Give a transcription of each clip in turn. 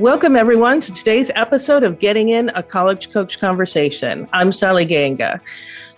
Welcome, everyone, to today's episode of Getting In a College Coach Conversation. I'm Sally Ganga.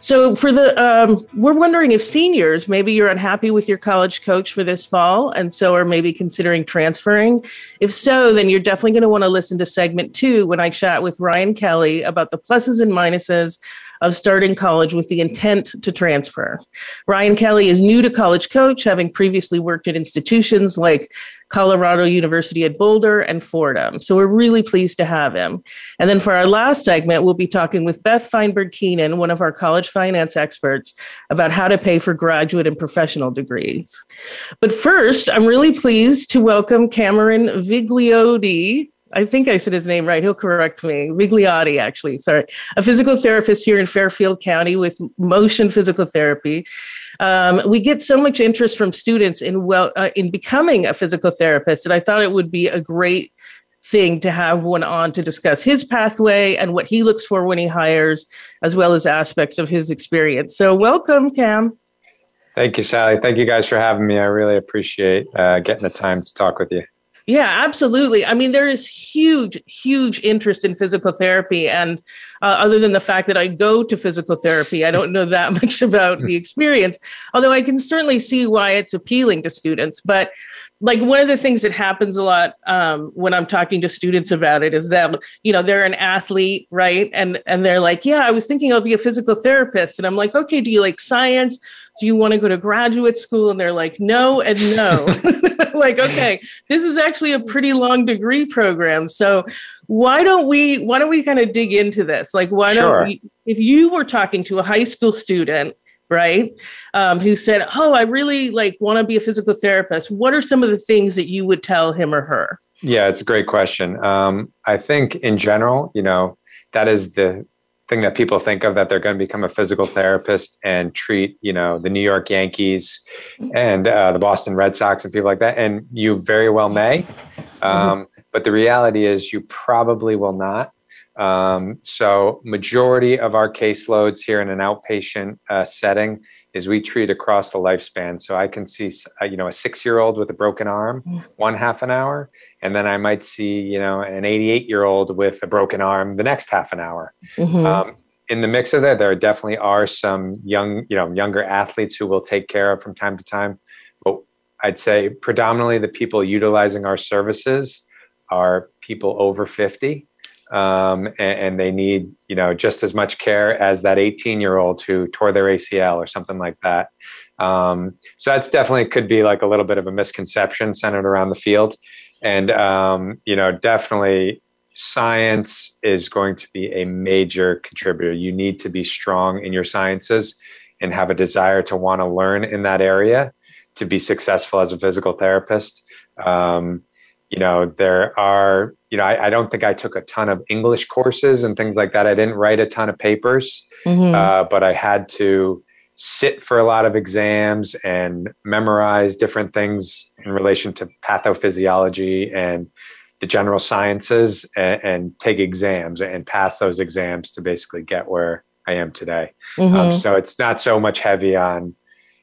So, for the, um, we're wondering if seniors, maybe you're unhappy with your college coach for this fall and so are maybe considering transferring. If so, then you're definitely going to want to listen to segment two when I chat with Ryan Kelly about the pluses and minuses of starting college with the intent to transfer. Ryan Kelly is new to college coach, having previously worked at institutions like Colorado University at Boulder and Fordham. So we're really pleased to have him. And then for our last segment, we'll be talking with Beth Feinberg Keenan, one of our college finance experts, about how to pay for graduate and professional degrees. But first, I'm really pleased to welcome Cameron Vigliotti I think I said his name right. He'll correct me. Vigliotti, actually. Sorry. A physical therapist here in Fairfield County with motion physical therapy. Um, we get so much interest from students in well uh, in becoming a physical therapist that I thought it would be a great thing to have one on to discuss his pathway and what he looks for when he hires, as well as aspects of his experience. So, welcome, Cam. Thank you, Sally. Thank you guys for having me. I really appreciate uh, getting the time to talk with you. Yeah, absolutely. I mean, there is huge, huge interest in physical therapy. And uh, other than the fact that I go to physical therapy, I don't know that much about the experience, although I can certainly see why it's appealing to students. But like one of the things that happens a lot um, when I'm talking to students about it is that you know they're an athlete, right? And and they're like, yeah, I was thinking I'll be a physical therapist, and I'm like, okay, do you like science? Do you want to go to graduate school? And they're like, no and no. like, okay, this is actually a pretty long degree program. So why don't we why don't we kind of dig into this? Like, why sure. don't we if you were talking to a high school student right um, who said oh i really like want to be a physical therapist what are some of the things that you would tell him or her yeah it's a great question um, i think in general you know that is the thing that people think of that they're going to become a physical therapist and treat you know the New York Yankees and uh, the Boston Red Sox and people like that, and you very well may, um, but the reality is you probably will not. Um, so majority of our caseloads here in an outpatient uh, setting is we treat across the lifespan. So I can see, uh, you know, a six-year-old with a broken arm, mm. one half an hour, and then I might see, you know, an 88-year-old with a broken arm the next half an hour. Mm-hmm. Um, in the mix of that, there definitely are some young, you know, younger athletes who will take care of from time to time. But I'd say predominantly the people utilizing our services are people over 50 um, and, and, they need you know just as much care as that 18 year old who tore their ACL or something like that. Um, so that's definitely could be like a little bit of a misconception centered around the field, and um, you know definitely science is going to be a major contributor. You need to be strong in your sciences and have a desire to want to learn in that area to be successful as a physical therapist. Um, you know, there are, you know, I, I, don't think I took a ton of English courses and things like that. I didn't write a ton of papers, mm-hmm. uh, but I had to sit for a lot of exams and memorize different things in relation to pathophysiology and the general sciences and, and take exams and pass those exams to basically get where I am today. Mm-hmm. Um, so it's not so much heavy on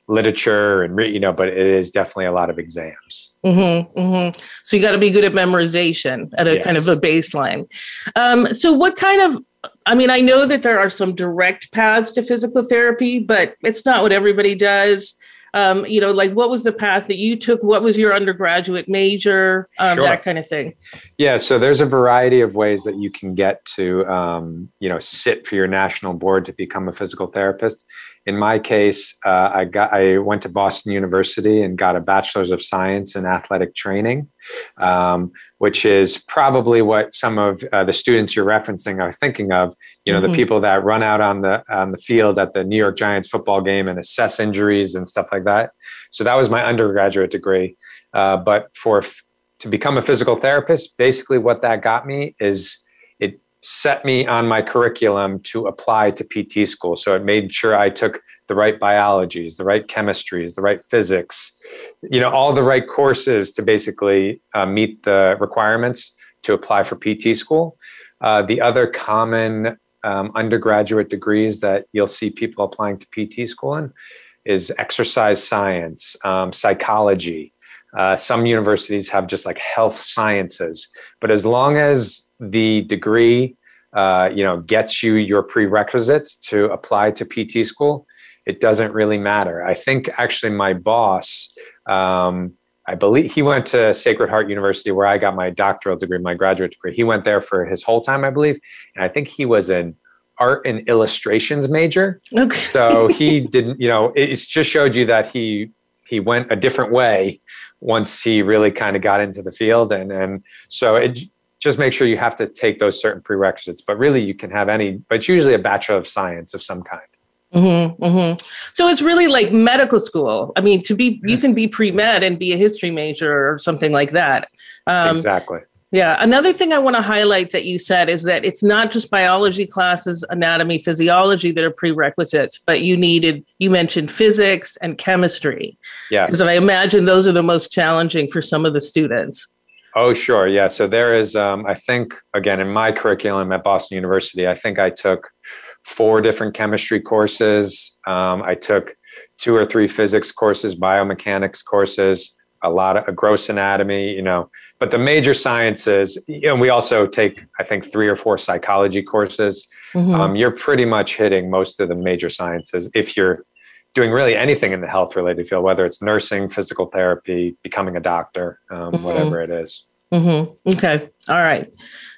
literature and you know but it is definitely a lot of exams. Mm-hmm, mm-hmm. so you got to be good at memorization at a yes. kind of a baseline. Um, so what kind of i mean i know that there are some direct paths to physical therapy but it's not what everybody does. Um, you know like what was the path that you took? What was your undergraduate major? Um, sure. that kind of thing. Yeah so there's a variety of ways that you can get to um, you know sit for your national board to become a physical therapist in my case, uh, I got I went to Boston University and got a bachelor's of science in athletic training, um, which is probably what some of uh, the students you're referencing are thinking of. You know, mm-hmm. the people that run out on the on the field at the New York Giants football game and assess injuries and stuff like that. So that was my undergraduate degree. Uh, but for to become a physical therapist, basically what that got me is set me on my curriculum to apply to PT school. So it made sure I took the right biologies, the right chemistries, the right physics, you know, all the right courses to basically uh, meet the requirements to apply for PT school. Uh, the other common um, undergraduate degrees that you'll see people applying to PT school in is exercise science, um, psychology. Uh, some universities have just like health sciences, but as long as the degree, uh, you know, gets you your prerequisites to apply to PT school, it doesn't really matter. I think actually my boss, um, I believe he went to Sacred Heart University where I got my doctoral degree, my graduate degree. He went there for his whole time, I believe. And I think he was an art and illustrations major. Okay. so he didn't, you know, it just showed you that he he went a different way once he really kind of got into the field. And and so it just make sure you have to take those certain prerequisites. But really you can have any, but it's usually a bachelor of science of some kind. Mm-hmm, mm-hmm. So it's really like medical school. I mean, to be you can be pre med and be a history major or something like that. Um, exactly. Yeah. Another thing I want to highlight that you said is that it's not just biology classes, anatomy, physiology that are prerequisites, but you needed, you mentioned physics and chemistry. Yeah. Because I imagine those are the most challenging for some of the students. Oh, sure. Yeah. So there is, um, I think, again, in my curriculum at Boston University, I think I took four different chemistry courses. Um, I took two or three physics courses, biomechanics courses, a lot of a gross anatomy, you know. But the major sciences, and we also take, I think, three or four psychology courses. Mm-hmm. Um, you're pretty much hitting most of the major sciences if you're doing really anything in the health related field, whether it's nursing, physical therapy, becoming a doctor, um, mm-hmm. whatever it is. Mm-hmm. Okay. All right.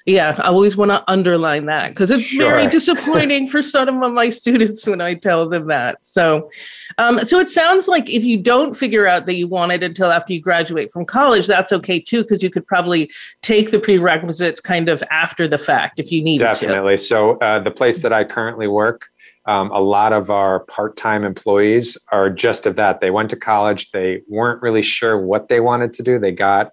Yeah, I always want to underline that because it's sure. very disappointing for some of my students when I tell them that. So, um, so it sounds like if you don't figure out that you want it until after you graduate from college, that's okay too, because you could probably take the prerequisites kind of after the fact if you need to. Definitely. So, uh, the place that I currently work, um, a lot of our part-time employees are just of that. They went to college, they weren't really sure what they wanted to do. They got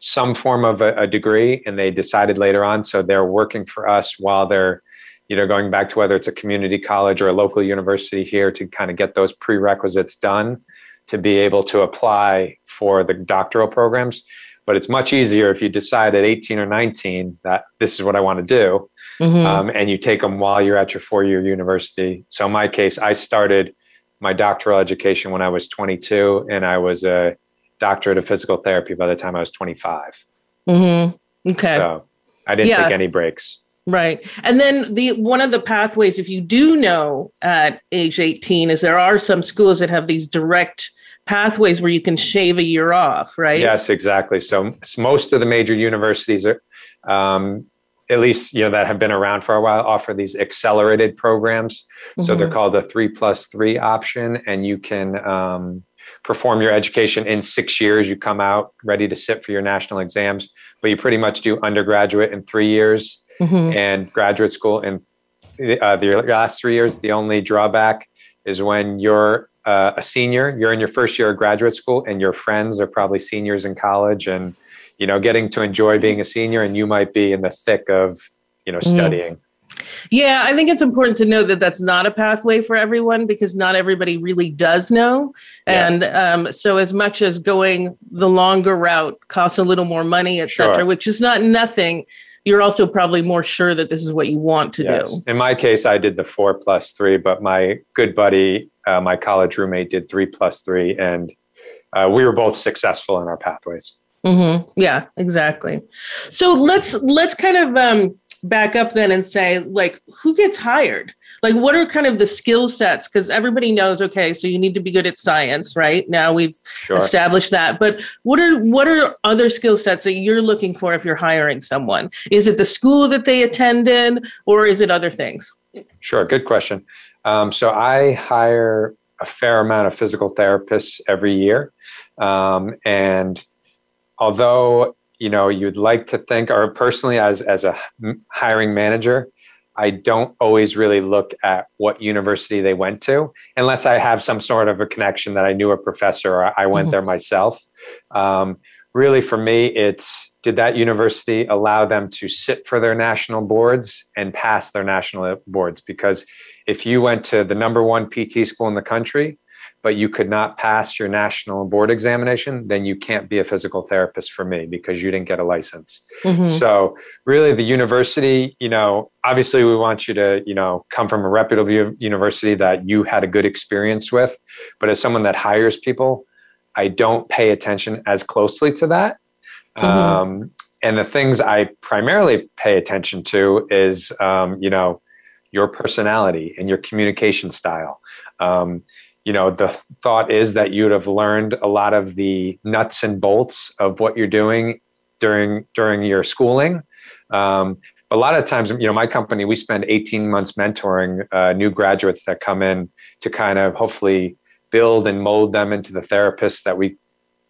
some form of a, a degree and they decided later on. So they're working for us while they're you know, going back to whether it's a community college or a local university here to kind of get those prerequisites done to be able to apply for the doctoral programs. But it's much easier if you decide at 18 or 19 that this is what I want to do, mm-hmm. um, and you take them while you're at your four year university. So, in my case, I started my doctoral education when I was 22, and I was a doctorate of physical therapy by the time I was 25. Mm-hmm. Okay. So I didn't yeah. take any breaks. Right. And then the one of the pathways, if you do know at age 18, is there are some schools that have these direct pathways where you can shave a year off, right? Yes, exactly. So most of the major universities are um, at least you know that have been around for a while offer these accelerated programs mm-hmm. so they're mm-hmm. called the three plus three option and you can um, perform your education in six years. You come out ready to sit for your national exams, but you pretty much do undergraduate in three years mm-hmm. and graduate school in uh, the last three years. The only drawback is when you're uh, a senior, you're in your first year of graduate school, and your friends are probably seniors in college, and you know, getting to enjoy being a senior, and you might be in the thick of you know mm-hmm. Yeah, I think it's important to know that that's not a pathway for everyone because not everybody really does know. Yeah. And um, so, as much as going the longer route costs a little more money, et cetera, sure. which is not nothing, you're also probably more sure that this is what you want to yes. do. In my case, I did the four plus three, but my good buddy, uh, my college roommate, did three plus three, and uh, we were both successful in our pathways. Mm-hmm. Yeah, exactly. So let's let's kind of um, back up then and say like who gets hired? Like what are kind of the skill sets? Because everybody knows okay so you need to be good at science right? Now we've sure. established that. But what are what are other skill sets that you're looking for if you're hiring someone? Is it the school that they attended or is it other things? Sure good question. Um, so i hire a fair amount of physical therapists every year. Um, and although you know you'd like to think or personally as as a hiring manager i don't always really look at what university they went to unless i have some sort of a connection that i knew a professor or i went mm-hmm. there myself um, really for me, it's did that university allow them to sit for their national boards and pass their national boards? Because if you went to the number one PT school in the country, but you could not pass your national board examination, then you can't be a physical therapist for me because you didn't get a license. Mm-hmm. So really the university, you know, obviously we want you to, you know, come from a reputable university that you had a good experience with, but as someone that hires people, I don't pay attention as closely to that. Mm-hmm. Um, and the things I primarily pay attention to is, um, you know, your personality and your communication style. Um, you know the thought is that you'd have learned a lot of the nuts and bolts of what you're doing during during your schooling um, a lot of times you know my company we spend 18 months mentoring uh, new graduates that come in to kind of hopefully build and mold them into the therapists that we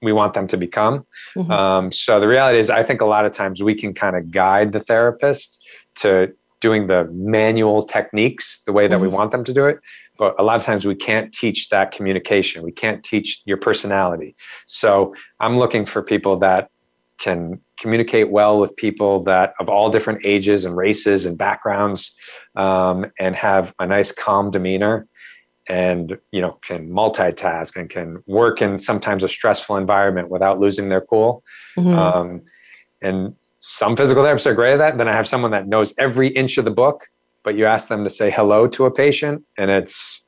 we want them to become mm-hmm. um, so the reality is i think a lot of times we can kind of guide the therapist to doing the manual techniques the way that mm-hmm. we want them to do it but a lot of times we can't teach that communication. We can't teach your personality. So i'm looking for people that can communicate well with people that of all different ages and races and backgrounds um, and have a nice calm demeanor and you know can multitask and can work in sometimes a stressful environment without losing their cool. Mm-hmm. um, and some physical therapists are great at that then i have someone that knows every inch of the book but you ask them to say hello to a patient and it's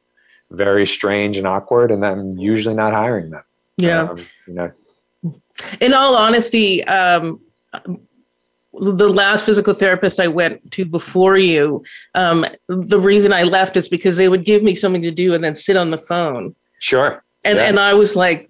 very strange and awkward and i'm usually not hiring them yeah um, you know in all honesty um, the last physical therapist I went to before you, um, the reason I left is because they would give me something to do and then sit on the phone. Sure. And yeah. and I was like,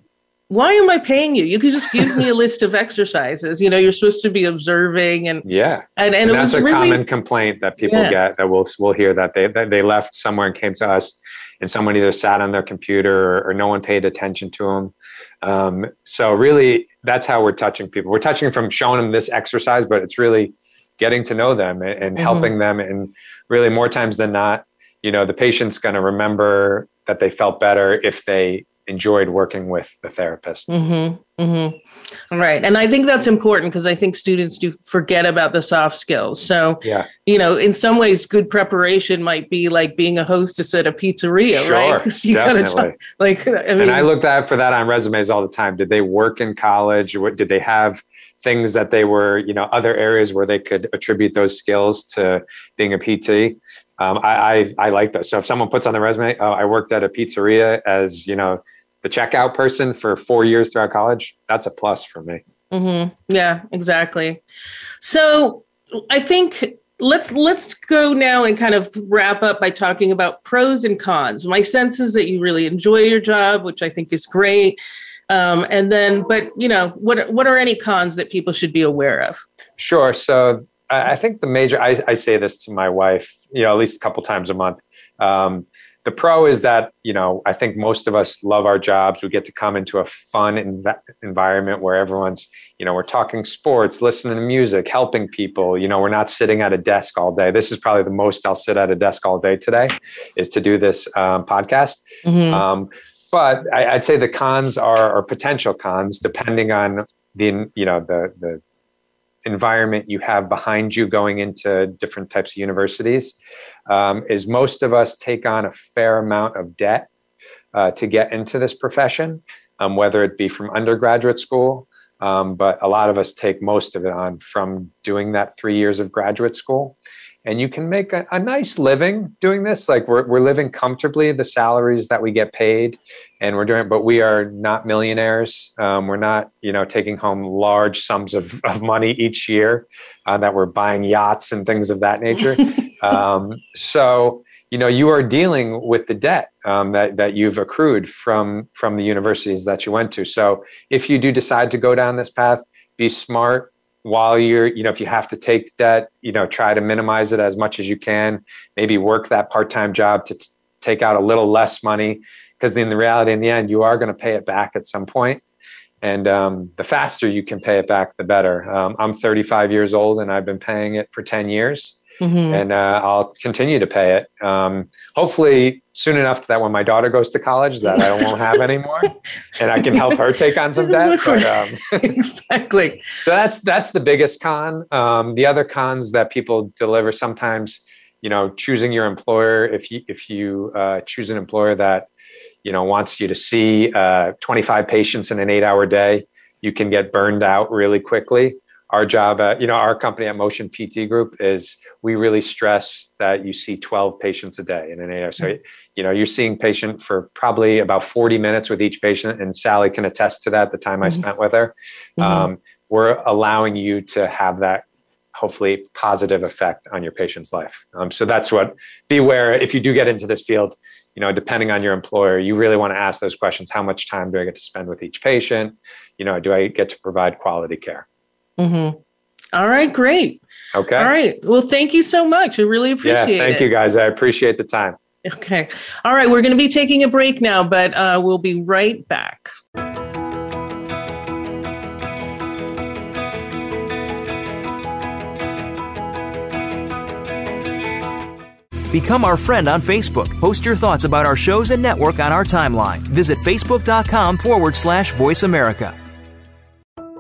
why am I paying you? You could just give me a list of exercises. You know, you're supposed to be observing and yeah, and, and, and that's a really, common complaint that people yeah. get that we'll we'll hear that they that they left somewhere and came to us, and someone either sat on their computer or, or no one paid attention to them. Um, so really, that's how we're touching people. We're touching from showing them this exercise, but it's really getting to know them and, and mm-hmm. helping them. And really, more times than not, you know, the patient's going to remember that they felt better if they enjoyed working with the therapist. Mm-hmm, mm-hmm. Right. And I think that's important because I think students do forget about the soft skills. So, yeah. you know, in some ways, good preparation might be like being a hostess at a pizzeria, sure, right? You definitely. Talk, like, I mean, and I looked at for that on resumes all the time. Did they work in college? What did they have things that they were, you know, other areas where they could attribute those skills to being a PT? Um, I, I, I like those. So if someone puts on their resume, oh, I worked at a pizzeria as you know the checkout person for four years throughout college, that's a plus for me. Mm-hmm. Yeah, exactly. So I think let's let's go now and kind of wrap up by talking about pros and cons. My sense is that you really enjoy your job, which I think is great. Um, and then, but you know, what what are any cons that people should be aware of? Sure. So I think the major, I, I, say this to my wife, you know, at least a couple times a month. Um, the pro is that, you know, I think most of us love our jobs. We get to come into a fun env- environment where everyone's, you know, we're talking sports, listening to music, helping people. You know, we're not sitting at a desk all day. This is probably the most I'll sit at a desk all day today is to do this um, podcast. Mm-hmm. Um, but I, would say the cons are, or potential cons, depending on the, you know, the, the, environment you have behind you going into different types of universities um, is most of us take on a fair amount of debt uh, to get into this profession, um, whether it be from undergraduate school, um, but a lot of us take most of it on from doing that three years of graduate school and you can make a, a, nice living doing this. Like we're, we're living comfortably the salaries that we get paid and we're doing but we are not millionaires. Um, we're not you know taking home large sums of, of money each year uh, that we're buying yachts and things of that nature. Um, so you know you are dealing with the debt um, that, that you've accrued from from the universities that you went to. So if you do decide to go down this path be smart while you're you know if you have to take that you know try to minimize it as much as you can maybe work that part-time job to t- take out a little less money because in the reality in the end you are going to pay it back at some point. And um, the faster you can pay it back the better. Um, i'm 35 years old and i've been paying it for 10 years mm-hmm. and uh, I'll continue to pay it. Um, hopefully, soon enough that when my daughter goes to college, that I won't have anymore, and I can help her take on some debt. But, um, exactly. So that's that's the biggest con. Um, the other cons that people deliver sometimes, you know, choosing your employer. If you if you uh, choose an employer that you know wants you to see uh, 25 patients in an eight hour day, you can get burned out really quickly our job at you know our company at motion pt group is we really stress that you see 12 patients a day in an AR. So, mm-hmm. you know, you're seeing patient for probably about 40 minutes with each patient, and Sally can attest to that. The time mm-hmm. I spent with her, mm-hmm. um, we're allowing you to have that hopefully positive effect on your patient's life. Um, so that's what beware if you do get into this field. You know, depending on your employer, you really want to ask those questions: How much time do I get to spend with each patient? You know, do I get to provide quality care? Mm-hmm. All right, great. Okay. All right. Well, thank you so much. I really appreciate it. Yeah, thank it. you guys. I appreciate the time. Okay. All right. We're going to be taking a break now, but uh, we'll be right back. Become our friend on Facebook. Post your thoughts about our shows and network on our timeline. Visit facebook.com forward slash voice America.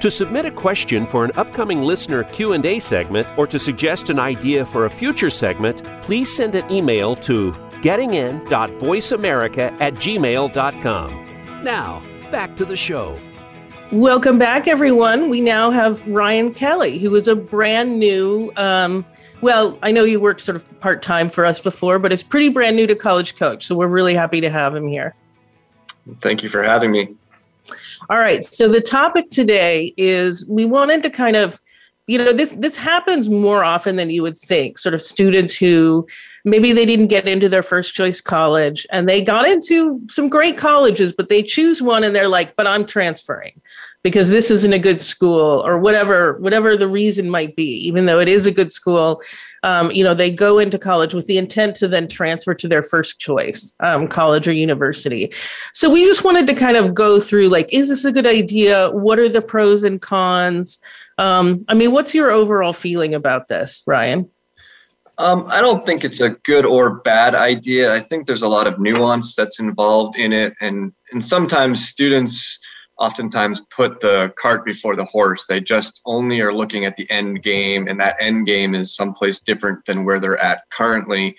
To submit a question for an upcoming listener Q&A segment or to suggest an idea for a future segment, please send an email to gettingin.voiceamerica at gmail.com. Now, back to the show. Welcome back, everyone. We now have Ryan Kelly, who is a brand new, um, well, I know you worked sort of part time for us before, but it's pretty brand new to College Coach. So we're really happy to have him here. Thank you for having me. All right. So the topic today is we wanted to kind of you know this this happens more often than you would think sort of students who maybe they didn't get into their first choice college and they got into some great colleges but they choose one and they're like but i'm transferring because this isn't a good school or whatever whatever the reason might be even though it is a good school um, you know they go into college with the intent to then transfer to their first choice um, college or university. So we just wanted to kind of go through like is this a good idea? What are the pros and cons? Um, i mean what's your overall feeling about this ryan? Um, I don't think it's a good or bad idea. I think there's a lot of nuance that's involved in it, and and sometimes students oftentimes put the cart before the horse. They just only are looking at the end game, and that end game is someplace different than where they're at currently.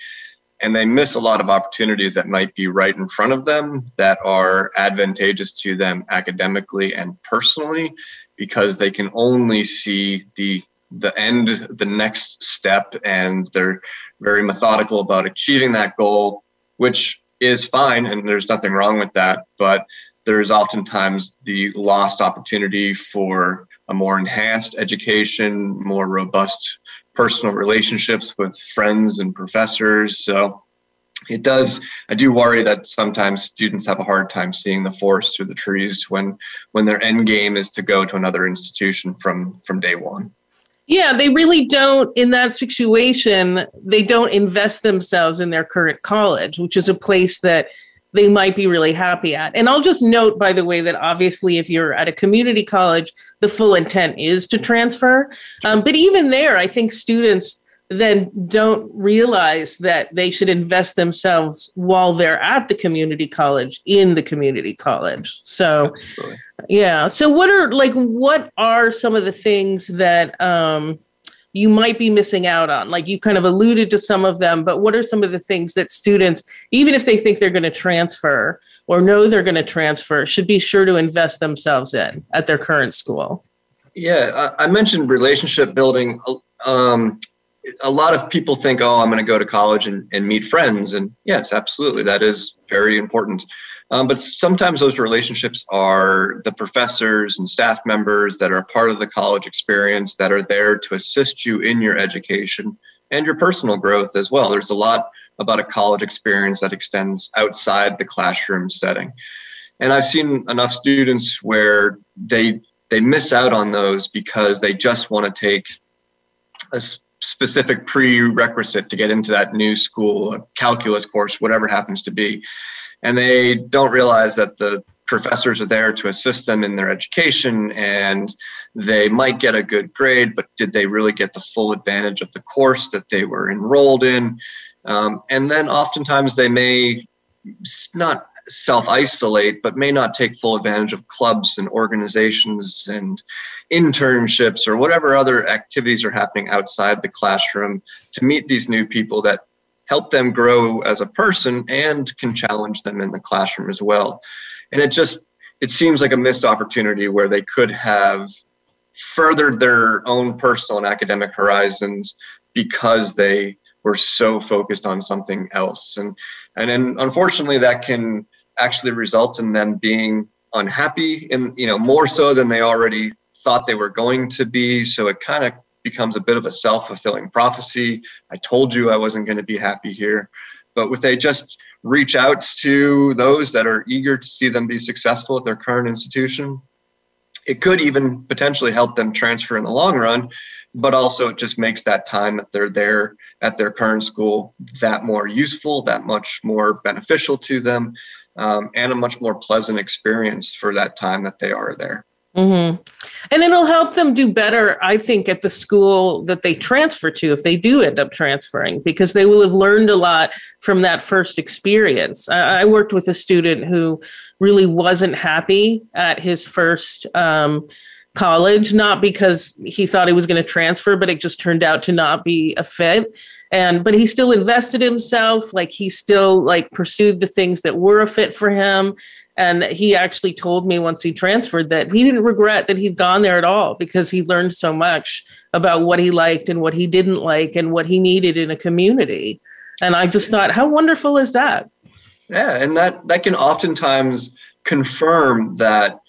And they miss a lot of opportunities that might be right in front of them that are advantageous to them academically and personally because they can only see the the end the next step and they're very methodical about achieving that goal which is fine and there's nothing wrong with that but there's oftentimes the lost opportunity for a more enhanced education, more robust personal relationships with friends and professors. So it does i do worry that sometimes students have a hard time seeing the forest through the trees when when their end game is to go to another institution from from day one Yeah, they really don't, in that situation, they don't invest themselves in their current college, which is a place that they might be really happy at. And I'll just note, by the way, that obviously, if you're at a community college, the full intent is to transfer. Um, but even there, I think students then don't realize that they should invest themselves while they're at the community college in the community college. So, Absolutely. yeah. So, what are like, what are some of the things that, um, you might be missing out on? Like you kind of alluded to some of them, but what are some of the things that students, even if they think they're going to transfer or know they're going to transfer, should be sure to invest themselves in at their current school? Yeah, I mentioned relationship building. Um, a lot of people think, oh, I'm going to go to college and, and meet friends. And yes, absolutely, that is very important. Um, but sometimes those relationships are the professors and staff members that are part of the college experience that are there to assist you in your education and your personal growth as well. There's a lot about a college experience that extends outside the classroom setting. And I've seen enough students where they they miss out on those because they just want to take a specific prerequisite to get into that new school, a calculus course, whatever happens to be and they don't realize that the professors are there to assist them in their education and they might get a good grade but did they really get the full advantage of the course that they were enrolled in? Um, and then oftentimes they may not self isolate but may not take full advantage of clubs and organizations and internships or whatever other activities are happening outside the classroom to meet these new people that help them grow as a person and can challenge them in the classroom as well. And it just it seems like a missed opportunity where they could have furthered their own personal and academic horizons because they were so focused on something else. And and then unfortunately that can actually result in them being unhappy and you know more so than they already thought they were going to be. So it kind of becomes a bit of a self-fulfilling prophecy. I told you I wasn't going to be happy here. But if they just reach out to those that are eager to see them be successful at their current institution, it could even potentially help them transfer in the long run. But also, it just makes that time that they're there at their current school that more useful, that much more beneficial to them, um, and a much more pleasant experience for that time that they are there. Mm-hmm. And it'll help them do better, I think, at the school that they transfer to if they do end up transferring, because they will have learned a lot from that first experience. I, I worked with a student who really wasn't happy at his first um, college, not because he thought he was going to transfer, but it just turned out to not be a fit and but he still invested himself like he still like pursued the things that were a fit for him and he actually told me once he transferred that he didn't regret that he'd gone there at all because he learned so much about what he liked and what he didn't like and what he needed in a community. And I just thought, how wonderful is that? Yeah, and that that can oftentimes confirm that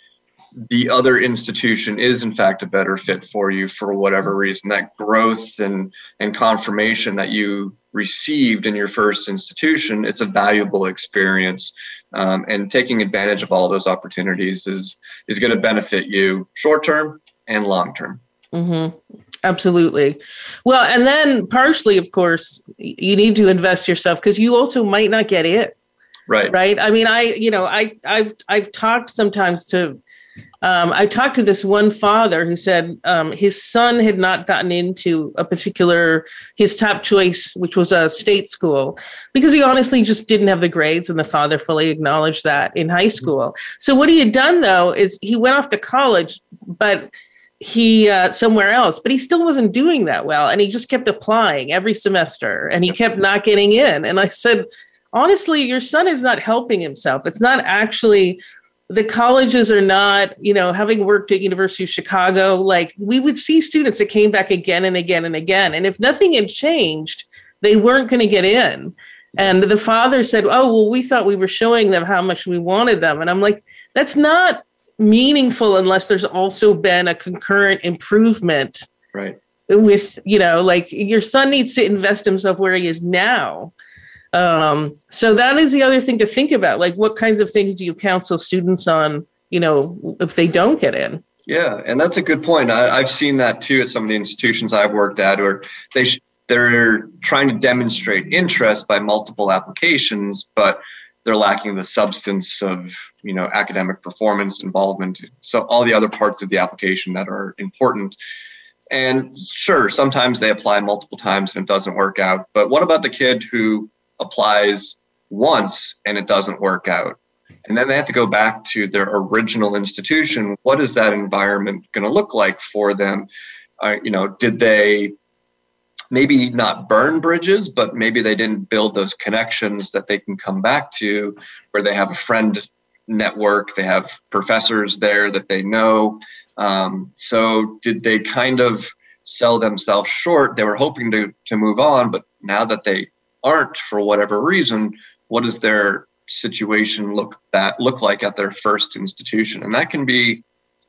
the other institution is in fact a better fit for you for whatever reason that growth and and confirmation that you received in your first institution it's a valuable experience um, and taking advantage of all those opportunities is is going to benefit you short term and long term. Mm-hmm. Absolutely. Well, and then partially, of course, you need to invest yourself because you also might not get it. Right. Right. I mean, I, you know, I, I've, I've talked sometimes to um, I talked to this one father who said um, his son had not gotten into a particular, his top choice, which was a state school, because he honestly just didn't have the grades, and the father fully acknowledged that in high school. So, what he had done though is he went off to college, but he uh, somewhere else, but he still wasn't doing that well. And he just kept applying every semester and he kept not getting in. And I said, honestly, your son is not helping himself. It's not actually the colleges are not, you know, having worked at University of Chicago, like we would see students that came back again and again and again. And if nothing had changed, they weren't going to get in. And the father said, Oh, well, we thought we were showing them how much we wanted them. And I'm like, that's not meaningful unless there's also been a concurrent improvement. Right. With, you know, like your son needs to invest himself where he is now um, so that is the other thing to think about. Like, what kinds of things do you counsel students on? You know, if they don't get in? Yeah, and that's a good point. I, have seen that too at some of the institutions I've worked at, where they sh- they're trying to demonstrate interest by multiple applications, but they're lacking the substance of you know academic performance involvement so all the other parts of the application that are important and sure sometimes they apply multiple times and it doesn't work out but what about the kid who applies once and it doesn't work out and then they have to go back to their original institution what is that environment going to look like for them uh, you know did they maybe not burn bridges, but maybe they didn't build those connections that they can come back to where they have a friend network, they have professors there that they know. Um, so, did they kind of sell themselves short? They were hoping to, to move on, but now that they aren't for whatever reason, what does their situation look that look like at their first institution? And that can be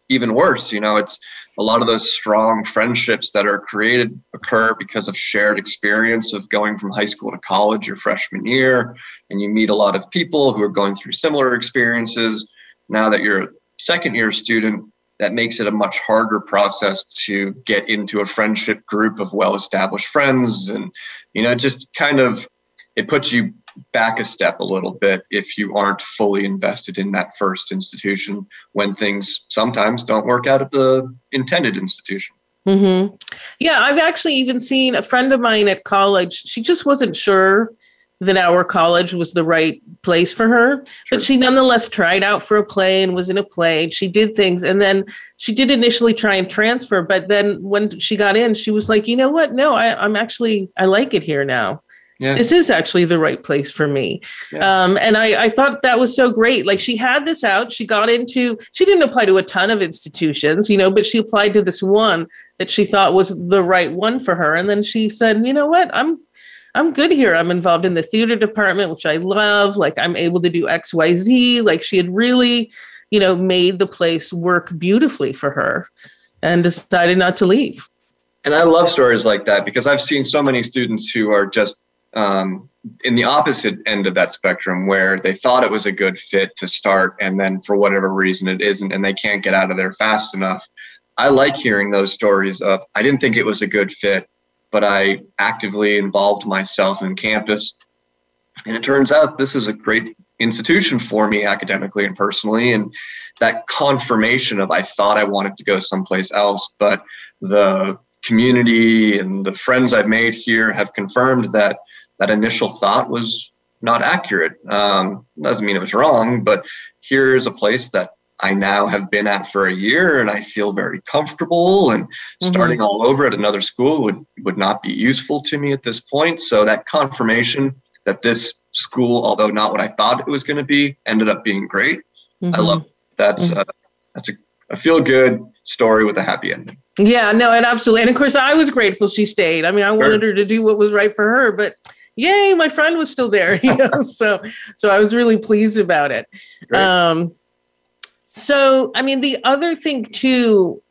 even worse. You know, it's a lot of those strong friendships that are created occur because of shared experience of going from high school to college your freshman year and you meet a lot of people who are going through similar experiences now that you're a second year student that makes it a much harder process to get into a friendship group of well established friends and you know just kind of it puts you back a step a little bit if you aren't fully invested in that first institution when things sometimes don't work out at the intended institution. Mm-hmm. Yeah, I've actually even seen a friend of mine at college. She just wasn't sure that our college was the right place for her, sure. but she nonetheless tried out for a play and was in a play. She did things, and then she did initially try and transfer, but then when she got in, she was like, "You know what? No, I, I'm actually I like it here now." yeah. this is actually the right place for me. Yeah. Um, and I, I thought that was so great. Like she had this out, she got into, she didn't apply to a ton of institutions, you know, but she applied to this one that she thought was the right one for her. And then she said, you know what, I'm, I'm good here. I'm involved in the theater department, which I love. Like I'm able to do X, Y, Z. Like she had really, you know, made the place work beautifully for her and decided not to leave. And I love stories like that because I've seen so many students who are just um, in the opposite end of that spectrum where they thought it was a good fit to start and then for whatever reason it isn't and they can't get out of there fast enough i like hearing those stories of i didn't think it was a good fit but i actively involved myself in campus and it turns out this is a great institution for me academically and personally and that confirmation of i thought i wanted to go someplace else but the community and the friends i've made here have confirmed that that initial thought was not accurate. Um, doesn't mean it was wrong, but here's a place that I now have been at for a year and I feel very comfortable and mm-hmm. starting all over at another school would, would not be useful to me at this point. So that confirmation that this school, although not what I thought it was going to be, ended up being great. Mm-hmm. I love that's mm-hmm. uh, that's a, a feel good story with a happy ending. Yeah, no, and absolutely. And of course, I was grateful she stayed. I mean, I wanted sure. her to do what was right for her, but yay, my friend was still there. You know, so so I was really pleased about it. Um, so I mean, the other thing too,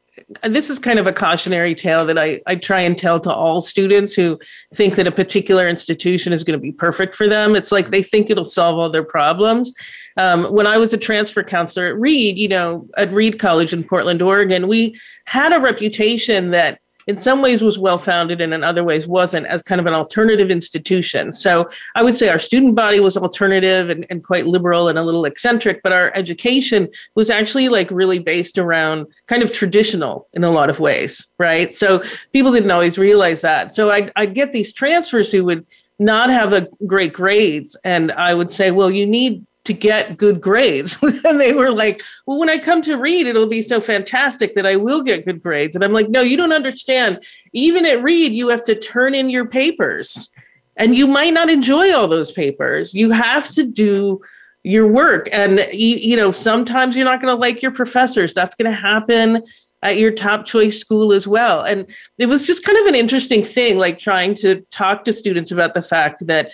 this is kind of a cautionary tale that I, I try and tell to all students who think that a particular institution is going to be perfect for them. It's like they think it'll solve all their problems. Um, when I was a transfer counselor at Reed, you know, at Reed College in Portland, Oregon, we had a reputation that in some ways was well founded and in other ways wasn't as kind of an alternative institution. So I would say our student body was alternative and, and quite liberal and a little eccentric, but our education was actually like really based around kind of traditional in a lot of ways, right? So people didn't always realize that. So I'd, I'd get these transfers who would not have a great grades and i would say well you need to get good grades. and they were like, well, when I come to Reed, it'll be so fantastic that I will get good grades. And I'm like, no, you don't understand. Even at Reed, you have to turn in your papers and you might not enjoy all those papers. You have to do your work. And, you, you know, sometimes you're not going to like your professors. That's going to happen at your top choice school as well. And it was just kind of an interesting thing, like trying to talk to students about the fact that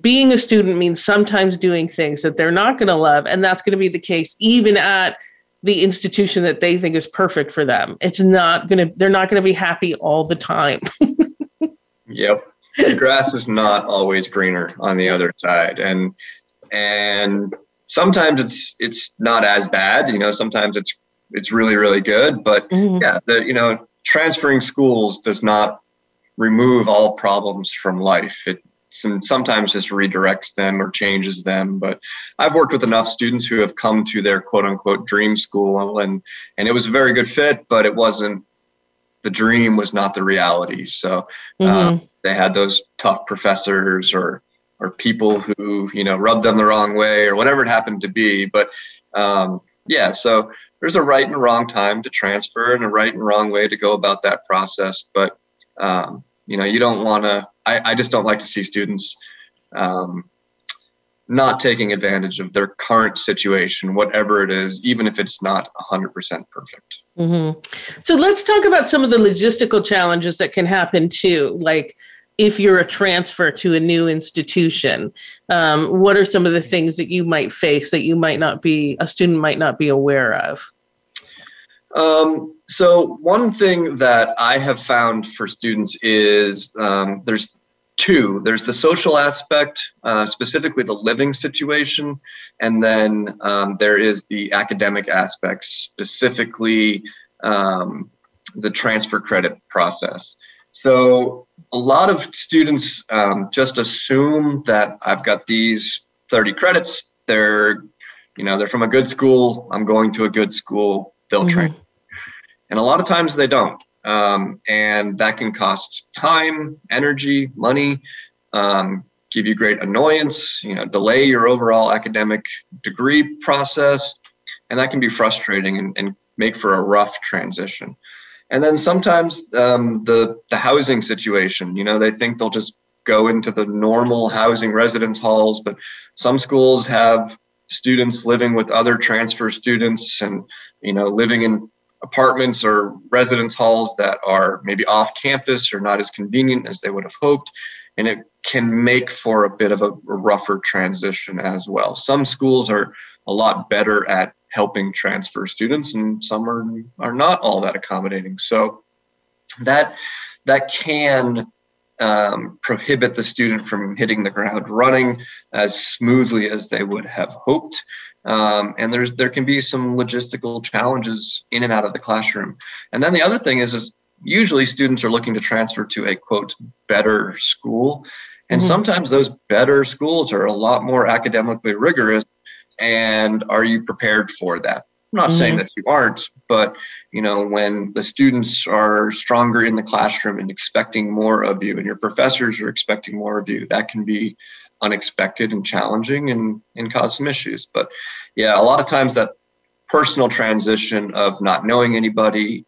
being a student means sometimes doing things that they're not going to love and that's going to be the case even at the institution that they think is perfect for them it's not going to they're not going to be happy all the time yep the grass is not always greener on the other side and and sometimes it's it's not as bad you know sometimes it's it's really really good. But mm-hmm. yeah, the you know transferring schools does not remove all problems from life. It sometimes just redirects them or changes them. But I've worked with enough students who have come to their quote unquote dream school and and it was a very good fit, but it wasn't the dream was not the reality. So mm-hmm. um, they had those tough professors or or people who you know rubbed them the wrong way or whatever it happened to be. But um, yeah, so there's a right and wrong time to transfer and a right and wrong way to go about that process. But um, you know, you don't want to. I, I just don't like to see students um, not taking advantage of their current situation, whatever it is, even if it's not 100% perfect. Mm-hmm. So let's talk about some of the logistical challenges that can happen too, like if you're a transfer to a new institution um, what are some of the things that you might face that you might not be a student might not be aware of um, so one thing that i have found for students is um, there's two there's the social aspect uh, specifically the living situation and then um, there is the academic aspect specifically um, the transfer credit process so a lot of students um, just assume that I've got these 30 credits. They're, you know, they're from a good school. I'm going to a good school. They'll mm-hmm. train. And a lot of times they don't. Um, and that can cost time, energy, money, um, give you great annoyance, you know, delay your overall academic degree process. And that can be frustrating and, and make for a rough transition. And then sometimes um, the the housing situation, you know, they think they'll just go into the normal housing residence halls, but some schools have students living with other transfer students and you know living in apartments or residence halls that are maybe off campus or not as convenient as they would have hoped and it can make for a bit of a rougher transition as well some schools are a lot better at helping transfer students, and some are are not all that accommodating. So that that can um, prohibit the student from hitting the ground running as smoothly as they would have hoped. Um, and there's there can be some logistical challenges in and out of the classroom. And then the other thing is, is usually students are looking to transfer to a quote better school. And mm-hmm. sometimes those better schools are a lot more academically rigorous and are you prepared for that i'm not mm-hmm. saying that you aren't but you know when the students are stronger in the classroom and expecting more of you and your professors are expecting more of you that can be unexpected and challenging and, and cause some issues but yeah a lot of times that personal transition of not knowing anybody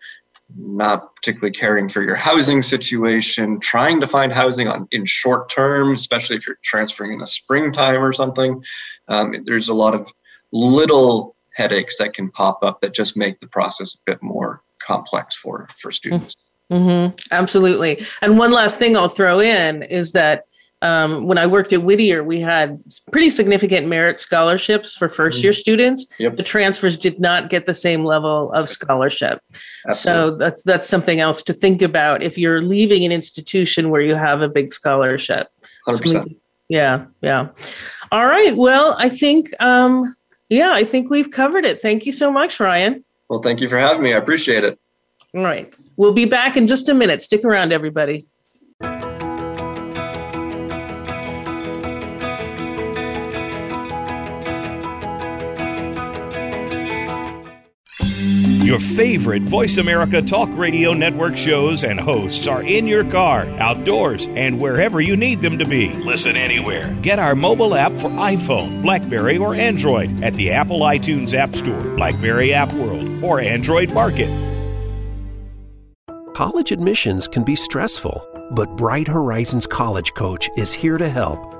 not particularly caring for your housing situation, trying to find housing on in short term, especially if you're transferring in the springtime or something. Um, there's a lot of little headaches that can pop up that just make the process a bit more complex for for students. Mm-hmm. Absolutely. And one last thing I'll throw in is that um, when I worked at Whittier, we had pretty significant merit scholarships for first year mm. students. Yep. The transfers did not get the same level of scholarship. Absolutely. So that's that's something else to think about if you're leaving an institution where you have a big scholarship. 100%. yeah, yeah. All right. Well, I think um, yeah, I think we've covered it. Thank you so much, Ryan. Well, thank you for having me. I appreciate it. All right. We'll be back in just a minute. Stick around, everybody. Your favorite Voice America Talk Radio Network shows and hosts are in your car, outdoors, and wherever you need them to be. Listen anywhere. Get our mobile app for iPhone, Blackberry, or Android at the Apple iTunes App Store, Blackberry App World, or Android Market. College admissions can be stressful, but Bright Horizons College Coach is here to help.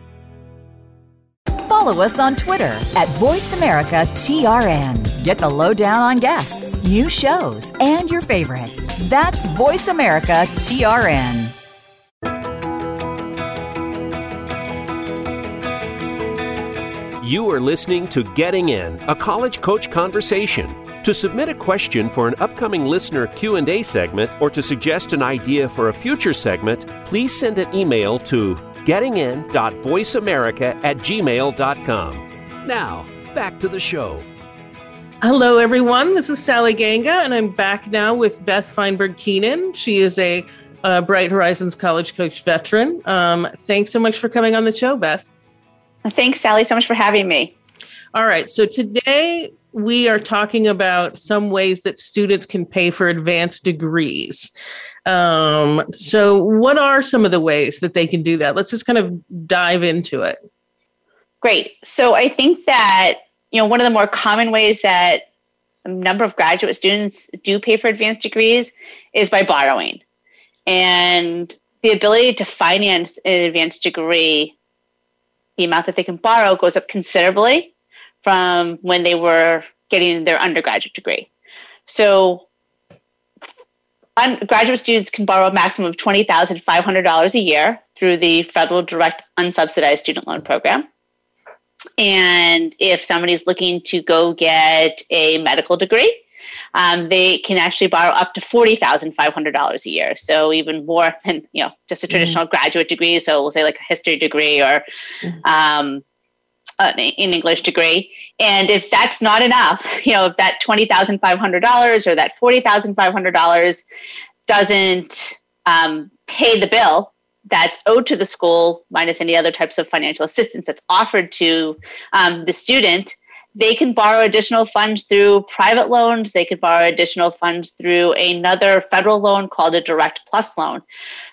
follow us on Twitter at VoiceAmericaTRN. Get the lowdown on guests, new shows, and your favorites. That's VoiceAmericaTRN. You are listening to Getting In, a college coach conversation. To submit a question for an upcoming listener Q&A segment or to suggest an idea for a future segment, please send an email to gettingin.voiceamerica at gmail.com. Now, back to the show. Hello, everyone. This is Sally Ganga, and I'm back now with Beth Feinberg Keenan. She is a uh, Bright Horizons College Coach veteran. Um, thanks so much for coming on the show, Beth. Thanks, Sally, so much for having me. All right. So today we are talking about some ways that students can pay for advanced degrees. Um, so, what are some of the ways that they can do that? Let's just kind of dive into it. Great. So, I think that you know one of the more common ways that a number of graduate students do pay for advanced degrees is by borrowing, and the ability to finance an advanced degree, the amount that they can borrow goes up considerably from when they were getting their undergraduate degree. So graduate students can borrow a maximum of $20,500 a year through the federal direct unsubsidized student loan program. And if somebody's looking to go get a medical degree, um, they can actually borrow up to $40,500 a year. So even more than, you know, just a mm-hmm. traditional mm-hmm. graduate degree. So we'll say like a history degree or mm-hmm. um, an English degree. And if that's not enough, you know, if that $20,500 or that $40,500 doesn't um, pay the bill that's owed to the school, minus any other types of financial assistance that's offered to um, the student, they can borrow additional funds through private loans. They can borrow additional funds through another federal loan called a Direct Plus loan.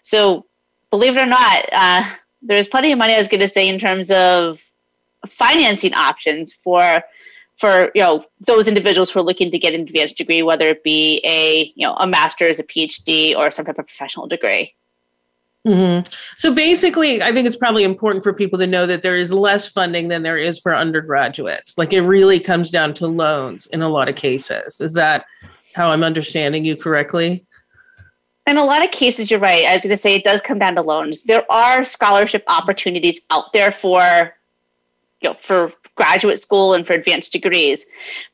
So, believe it or not, uh, there's plenty of money, I was going to say, in terms of financing options for for you know those individuals who are looking to get an advanced degree, whether it be a you know a master's, a PhD, or some type of professional degree. Mm-hmm. So basically, I think it's probably important for people to know that there is less funding than there is for undergraduates. Like it really comes down to loans in a lot of cases. Is that how I'm understanding you correctly? In a lot of cases, you're right. I was going to say it does come down to loans. There are scholarship opportunities out there for you know for graduate school and for advanced degrees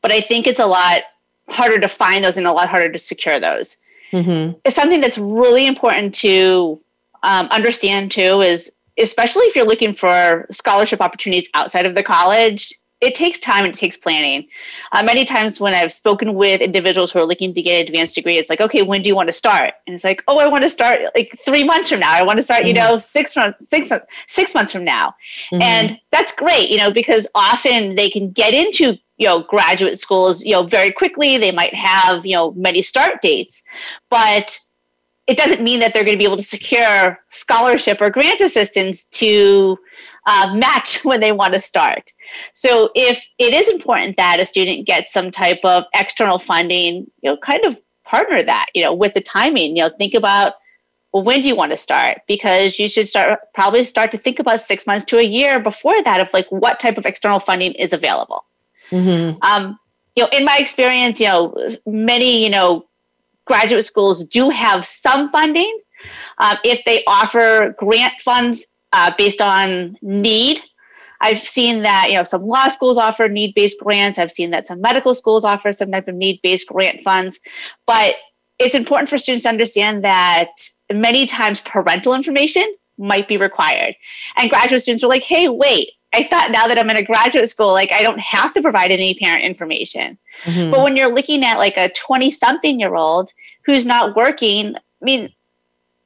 but i think it's a lot harder to find those and a lot harder to secure those mm-hmm. it's something that's really important to um, understand too is especially if you're looking for scholarship opportunities outside of the college it takes time and it takes planning. Uh, many times when I've spoken with individuals who are looking to get an advanced degree, it's like, okay, when do you want to start? And it's like, oh, I want to start like three months from now. I want to start, mm-hmm. you know, six months, six six months from now, mm-hmm. and that's great, you know, because often they can get into you know graduate schools, you know, very quickly. They might have you know many start dates, but it doesn't mean that they're going to be able to secure scholarship or grant assistance to uh, match when they want to start. So if it is important that a student gets some type of external funding, you know, kind of partner that, you know, with the timing, you know, think about well, when do you want to start? Because you should start probably start to think about six months to a year before that of like what type of external funding is available. Mm-hmm. Um, you know, in my experience, you know, many, you know, graduate schools do have some funding. Um, if they offer grant funds uh, based on need. I've seen that you know some law schools offer need-based grants. I've seen that some medical schools offer some type of need-based grant funds, but it's important for students to understand that many times parental information might be required. And graduate students are like, "Hey, wait, I thought now that I'm in a graduate school, like I don't have to provide any parent information. Mm-hmm. But when you're looking at like a 20 something year old who's not working, I mean,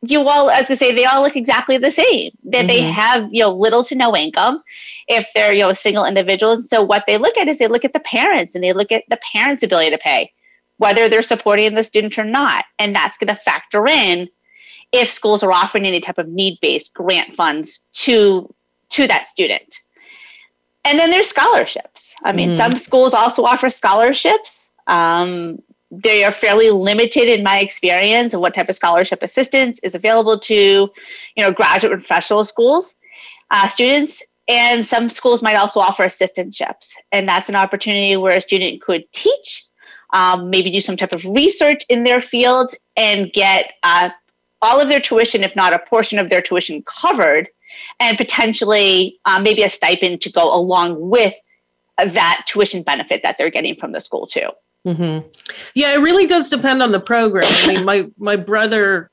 you all, as I say, they all look exactly the same. That mm-hmm. they have you know little to no income, if they're you know single individuals. So what they look at is they look at the parents and they look at the parents' ability to pay, whether they're supporting the student or not, and that's going to factor in if schools are offering any type of need-based grant funds to to that student. And then there's scholarships. I mean, mm-hmm. some schools also offer scholarships. Um, they are fairly limited in my experience of what type of scholarship assistance is available to you know graduate and professional schools uh, students. And some schools might also offer assistantships. And that's an opportunity where a student could teach um, maybe do some type of research in their field and get uh, all of their tuition if not a portion of their tuition covered and potentially um, maybe a stipend to go along with that tuition benefit that they're getting from the school too Mm-hmm. Yeah, it really does depend on the program. I mean, my my brother,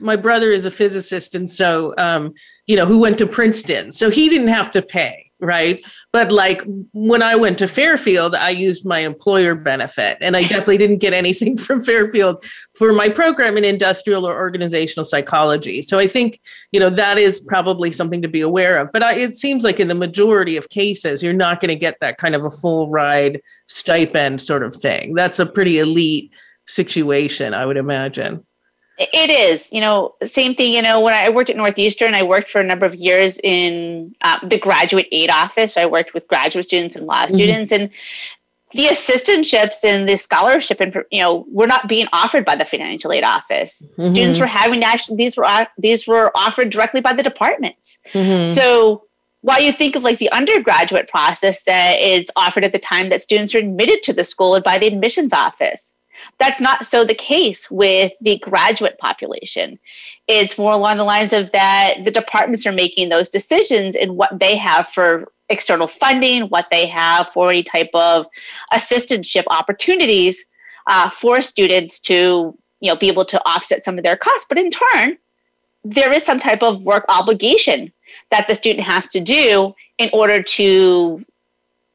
my brother is a physicist, and so um, you know, who went to Princeton, so he didn't have to pay right? But like when I went to Fairfield, I used my employer benefit, and I definitely didn't get anything from Fairfield for my program in industrial or organizational psychology. So I think you know that is probably something to be aware of. But I, it seems like in the majority of cases, you're not going to get that kind of a full ride stipend sort of thing. That's a pretty elite situation, I would imagine. It is, you know, same thing. You know, when I worked at Northeastern, I worked for a number of years in uh, the graduate aid office. I worked with graduate students and law mm-hmm. students, and the assistantships and the scholarship, and you know, were not being offered by the financial aid office. Mm-hmm. Students were having to actually these were these were offered directly by the departments. Mm-hmm. So while you think of like the undergraduate process that is offered at the time that students are admitted to the school and by the admissions office that's not so the case with the graduate population. It's more along the lines of that the departments are making those decisions and what they have for external funding, what they have for any type of assistantship opportunities uh, for students to you know be able to offset some of their costs. But in turn, there is some type of work obligation that the student has to do in order to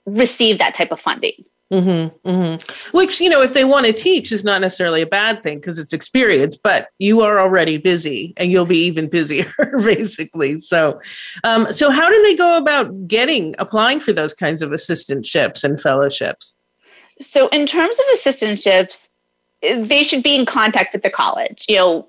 receive that type of funding. Mm-hmm, mm-hmm. Which, you know, if they want to teach is not necessarily a bad thing because it's experience, but you are already busy and you'll be even busier, basically. So, um, so how do they go about getting, applying for those kinds of assistantships and fellowships? So, in terms of assistantships, they should be in contact with the college. You know,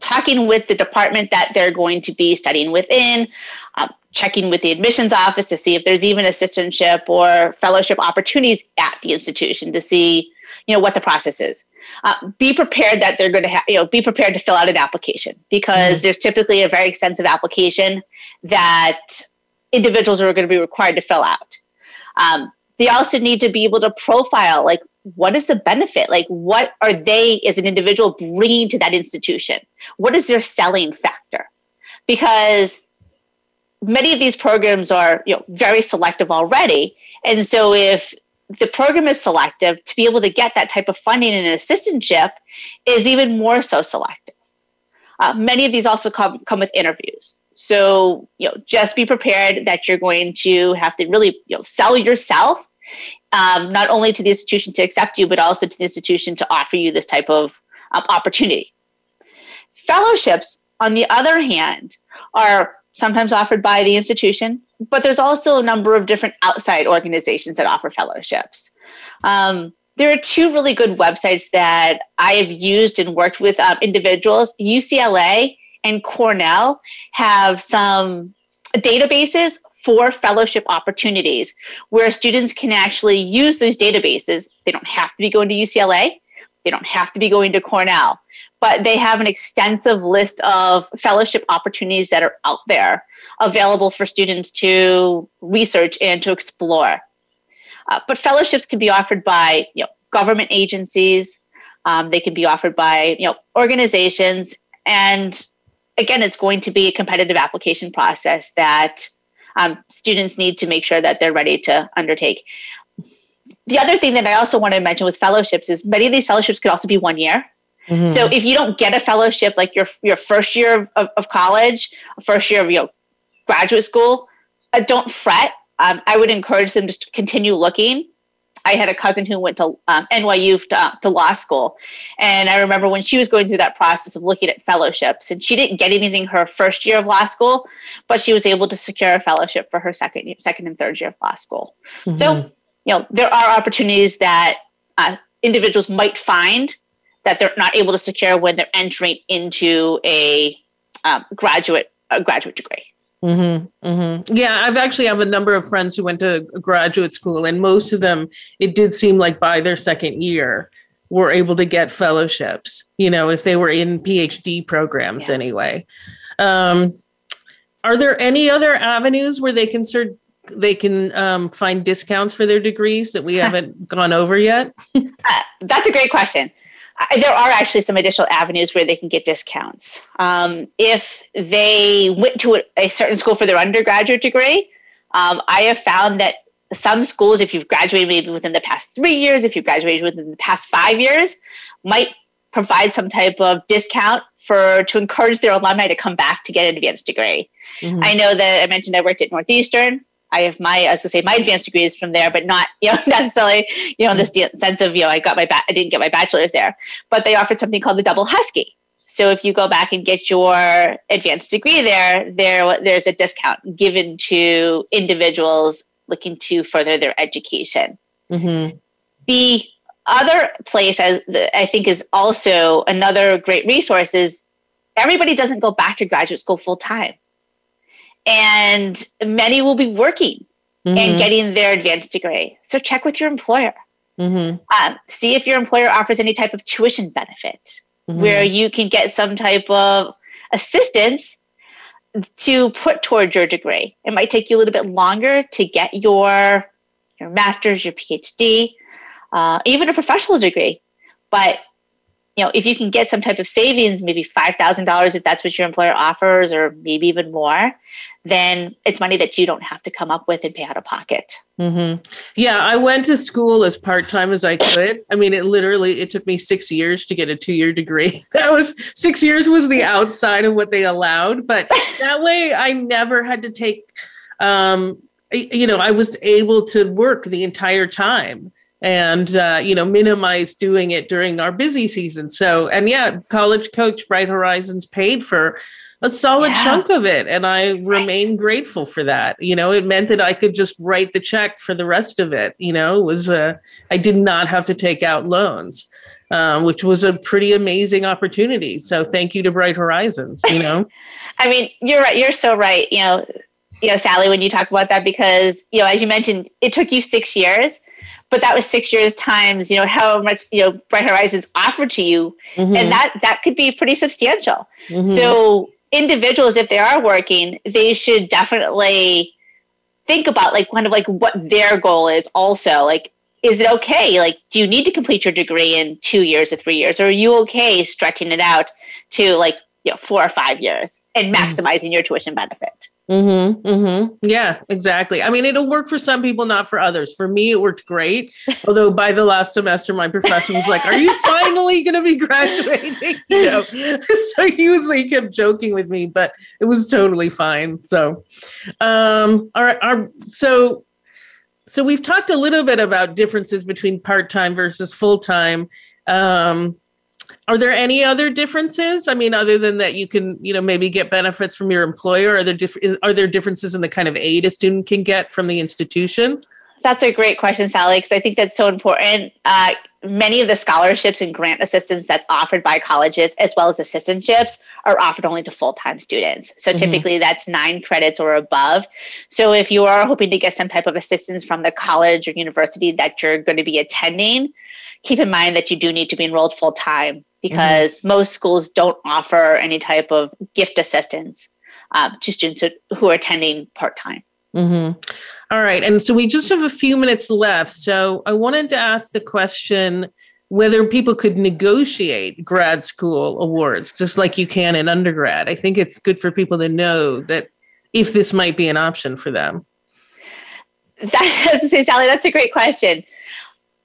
talking with the department that they're going to be studying within, uh, checking with the admissions office to see if there's even assistantship or fellowship opportunities at the institution to see you know what the process is. Uh, be prepared that they're going to have you know be prepared to fill out an application because mm-hmm. there's typically a very extensive application that individuals are going to be required to fill out. Um, they also need to be able to profile like what is the benefit? Like what are they as an individual bringing to that institution? What is their selling factor? Because many of these programs are you know very selective already. And so if the program is selective to be able to get that type of funding and an assistantship is even more so selective. Uh, many of these also come, come with interviews. So you know just be prepared that you're going to have to really you know sell yourself um, not only to the institution to accept you but also to the institution to offer you this type of um, opportunity. Fellowships on the other hand are sometimes offered by the institution, but there's also a number of different outside organizations that offer fellowships. Um, there are two really good websites that I have used and worked with um, individuals. UCLA and Cornell have some databases for fellowship opportunities where students can actually use those databases. They don't have to be going to UCLA, they don't have to be going to Cornell but they have an extensive list of fellowship opportunities that are out there available for students to research and to explore. Uh, but fellowships can be offered by you know, government agencies, um, they can be offered by you know, organizations, and again, it's going to be a competitive application process that um, students need to make sure that they're ready to undertake. The other thing that I also want to mention with fellowships is many of these fellowships could also be one year. Mm-hmm. So if you don't get a fellowship like your your first year of, of, of college, first year of you know, graduate school, uh, don't fret. Um, I would encourage them to continue looking. I had a cousin who went to um, NYU to, uh, to, law school. And I remember when she was going through that process of looking at fellowships, and she didn't get anything her first year of law school, but she was able to secure a fellowship for her second, second and third year of law school. Mm-hmm. So, you know, there are opportunities that uh, individuals might find that they're not able to secure when they're entering into a um, graduate a graduate degree. Mm-hmm, mm-hmm. Yeah, I've actually have a number of friends who went to graduate school, and most of them, it did seem like by their second year, were able to get fellowships. You know, if they were in PhD programs, yeah. anyway. Um, are there any other avenues where they can start? They can um, find discounts for their degrees that we haven't gone over yet. uh, that's a great question there are actually some additional avenues where they can get discounts. Um, if they went to a, a, certain school for their undergraduate degree, um, I have found that some schools, if you've graduated maybe within the past three years, if you've graduated within the past five years, might provide some type of discount for to encourage their alumni to come back to get an advanced degree. Mm-hmm. I know that I mentioned I worked at Northeastern. I have my, as I say, my advanced degrees from there, but not, you know, necessarily, you know, in this sense of, you know, I got my, ba- I didn't get my bachelor's there, but they offered something called the double husky. So if you go back and get your advanced degree there, there, there's a discount given to individuals looking to further their education. Mm-hmm. The other place, as I think, is also another great resource is everybody doesn't go back to graduate school full time and many will be working mm-hmm. and getting their advanced degree. So check with your employer. Mm-hmm. Um, see if your employer offers any type of tuition benefit mm-hmm. where you can get some type of assistance to put towards your degree. It might take you a little bit longer to get your your master's, your PhD, uh, even a professional degree, but you know if you can get some type of savings maybe $5000 if that's what your employer offers or maybe even more then it's money that you don't have to come up with and pay out of pocket. Mm-hmm. Yeah, I went to school as part time as I could. I mean, it literally it took me six years to get a two year degree. That was six years was the outside of what they allowed, but that way I never had to take. Um, you know, I was able to work the entire time and uh, you know minimize doing it during our busy season so and yeah college coach bright horizons paid for a solid yeah. chunk of it. And I remain right. grateful for that. You know, it meant that I could just write the check for the rest of it. You know, it was a, uh, I did not have to take out loans, um, which was a pretty amazing opportunity. So thank you to Bright Horizons, you know. I mean, you're right. You're so right. You know, you know, Sally, when you talk about that, because, you know, as you mentioned, it took you six years but that was six years times you know how much you know bright horizons offered to you mm-hmm. and that that could be pretty substantial mm-hmm. so individuals, if they are working, they should definitely think about like kind of like what their goal is also. Like, is it okay? Like, do you need to complete your degree in two years or three years? Or are you okay stretching it out to like, you know, four or five years and mm-hmm. maximizing mm-hmm. your tuition benefit? Mm-hmm, mm-hmm. Yeah, exactly. I mean, it'll work for some people, not for others. For me, it worked great. Although by the last semester, my professor was like, "Are you finally going to be graduating?" You know, so he was like, he kept joking with me, but it was totally fine. So, um, all right, our, so so we've talked a little bit about differences between part time versus full time. Um, are there any other differences? I mean, other than that, you can, you know, maybe get benefits from your employer. Are there diff- are there differences in the kind of aid a student can get from the institution? That's a great question, Sally, because I think that's so important. Uh, many of the scholarships and grant assistance that's offered by colleges, as well as assistantships, are offered only to full time students. So mm-hmm. typically that's nine credits or above. So if you are hoping to get some type of assistance from the college or university that you're going to be attending, keep in mind that you do need to be enrolled full time because mm-hmm. most schools don't offer any type of gift assistance um, to students who are attending part time. Mm-hmm. All right. And so we just have a few minutes left. So I wanted to ask the question whether people could negotiate grad school awards just like you can in undergrad. I think it's good for people to know that if this might be an option for them. That's, Sally, that's a great question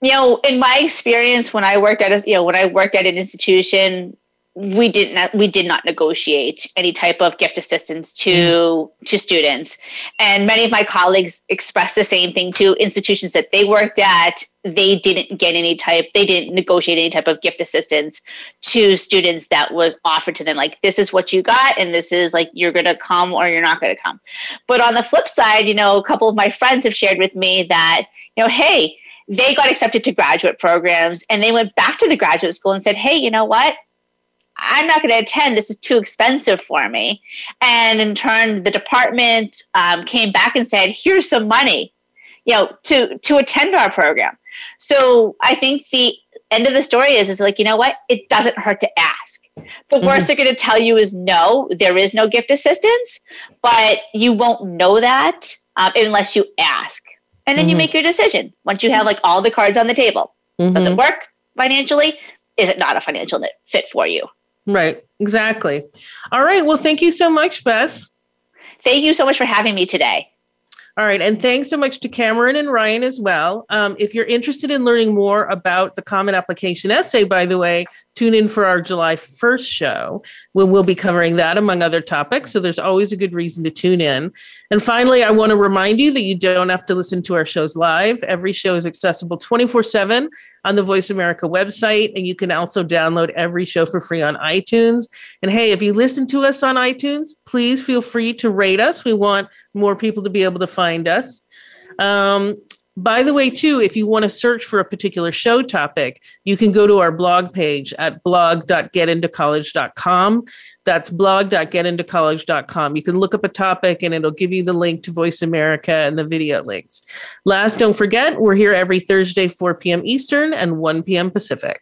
you know, in my experience, when I work at a, you know, when I work at an institution, we didn't we did not negotiate any type of gift assistance to mm. to students. And many of my colleagues expressed the same thing to institutions that they worked at. They didn't get any type they didn't negotiate any type of gift assistance to students that was offered to them like this is what you got and this is like you're going to come or you're not going to come. But on the flip side you know a couple of my friends have shared with me that you know hey they got accepted to graduate programs and they went back to the graduate school and said hey you know what I'm not going to attend. This is too expensive for me. And in turn, the department um, came back and said, "Here's some money, you know, to to attend our program." So I think the end of the story is is like you know what? It doesn't hurt to ask. The mm-hmm. worst they're going to tell you is no. There is no gift assistance, but you won't know that um, unless you ask, and then mm-hmm. you make your decision once you have like all the cards on the table. Mm-hmm. Does it work financially? Is it not a financial fit for you? Right. Exactly. All right. Well, thank you so much, Beth. Thank you so much for having me today. All right. And thanks so much to Cameron and Ryan as well. Um, if you're interested in learning more about the Common Application Essay, by the way, tune in for our July 1st show. We will be covering that among other topics. So there's always a good reason to tune in. And finally, I want to remind you that you don't have to listen to our shows live. Every show is accessible 24 7 on the Voice America website. And you can also download every show for free on iTunes. And hey, if you listen to us on iTunes, please feel free to rate us. We want more people to be able to find us. Um, by the way, too, if you want to search for a particular show topic, you can go to our blog page at blog.getintocollege.com. That's blog.getintocollege.com. You can look up a topic and it'll give you the link to Voice America and the video links. Last, don't forget, we're here every Thursday, 4 p.m. Eastern and 1 p.m. Pacific.